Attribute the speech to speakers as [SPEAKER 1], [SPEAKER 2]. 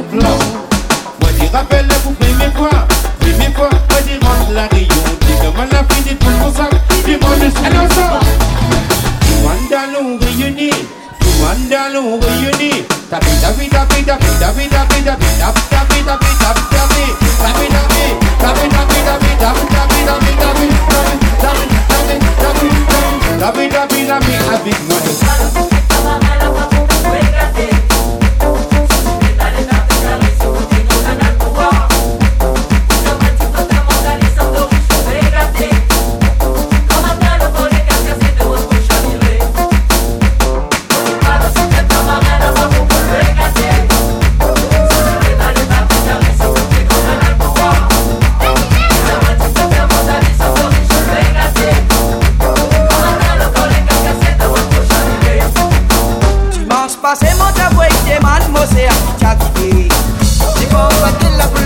[SPEAKER 1] au plan. Moi je rappelle vous mes quoi, moi je rentre la rayon. Dis tout dis. Tout tout tapi tapi tapi tapi tapi tapi tapi tapi tapi tapi tapi tapi tapi tapi tapi tapi avec moi
[SPEAKER 2] like them must say I'm jackie. The bomb and killer.